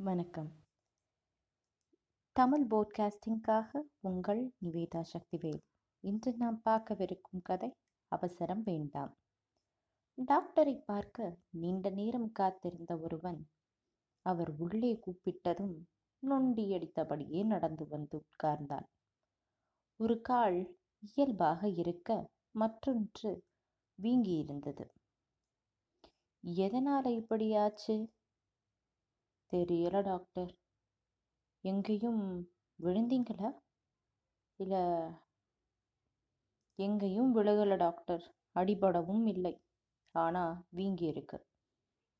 வணக்கம். தமிழ் போட்காஸ்டிங்காக உங்கள் நிவேதா சக்திவேல். இன்று நாம் பார்க்கவிருக்கும் கதை அவசரம் வேண்டாம். டாக்டரை பார்க்க நீண்ட நேரம் காத்திருந்த ஒருவன் அவர் உள்ளே கூப்பிட்டதும் நொண்டியடித்தபடியே நடந்து வந்து உட்கார்ந்தான். ஒரு கால் இயல்பாக இருக்க மற்றொன்று வீங்கியிருந்தது. எதனால் இப்படியாச்சு தெரியல டாக்டர். எங்கேயும் விழுந்தீங்களா? இல்லை எங்கேயும் விழுகலை டாக்டர். அடிபடவும் இல்லை. ஆனால் வீங்கி இருக்கு.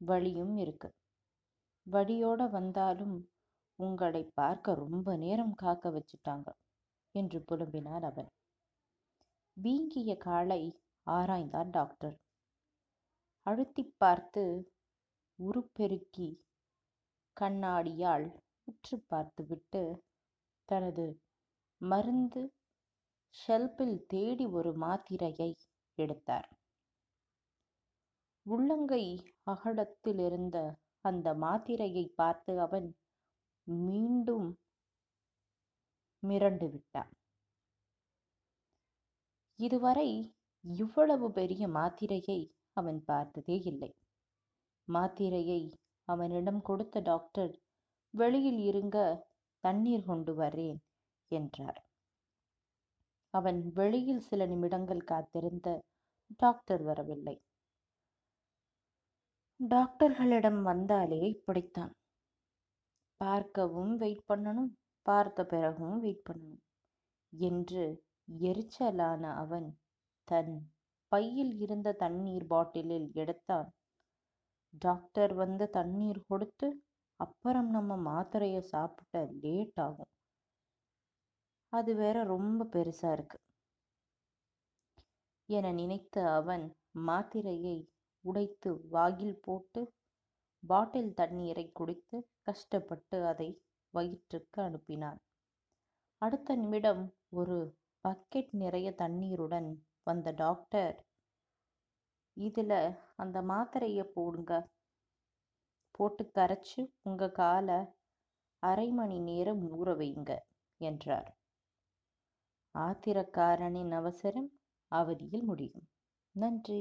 வலியும் இருக்கு. வழியோட வந்தாலும் உங்களை பார்க்க ரொம்ப நேரம் காக்க வச்சுட்டாங்க என்று புலம்பினார் அவன். வீங்கிய காலை ஆராய்ந்தார் டாக்டர். அழுத்தி பார்த்து உருப்பெருக்கி கண்ணாடியால் உற்று பார்த்துவிட்டு தனது மருந்து ஷெல்பில் தேடி ஒரு மாத்திரையை எடுத்தார். உள்ளங்கை அகலத்தில் இருந்த அந்த மாத்திரையை பார்த்து அவன் மீண்டும் மிரண்டு விட்டான். இதுவரை இவ்வளவு பெரிய மாத்திரையை அவன் பார்த்ததே இல்லை. மாத்திரையை அவனிடம் கொடுத்த டாக்டர் வெளியில் இருங்க தண்ணீர் கொண்டு வரேன் என்றார். அவன் வெளியில் சில நிமிடங்கள் காத்திருந்த டாக்டர் வரவில்லை. டாக்டர்களிடம் வந்தாலே இப்படித்தான். பார்க்கவும் வெயிட் பண்ணணும் பார்த்த பிறகும் வெயிட் பண்ணணும் என்று எரிச்சலான அவன் தன் பையில் இருந்த தண்ணீர் பாட்டிலில் எடுத்தான். டாக்டர் வந்து தண்ணீர் கொடுத்து அப்புறம் நம்ம மாத்திரையை சாப்பிட்ட லேட் ஆகும். அது வேற ரொம்ப பெருசா இருக்கு. என நினைத்த அவன் மாத்திரையை உடைத்து வாயில் போட்டு பாட்டில் தண்ணீரை குடித்து கஷ்டப்பட்டு அதை வயிற்றுக்கு அனுப்பினான். அடுத்த நிமிடம் ஒரு பக்கெட் நிறைய தண்ணீருடன் வந்த டாக்டர் இதில் அந்த மாத்திரையை போடுங்க. போட்டு கரைச்சி உங்கள் காலை அரை மணி நேரம் ஊற வைங்க என்றார். ஆத்திரக்காரனின் அவசரம் அவதியில் முடியும். நன்றி.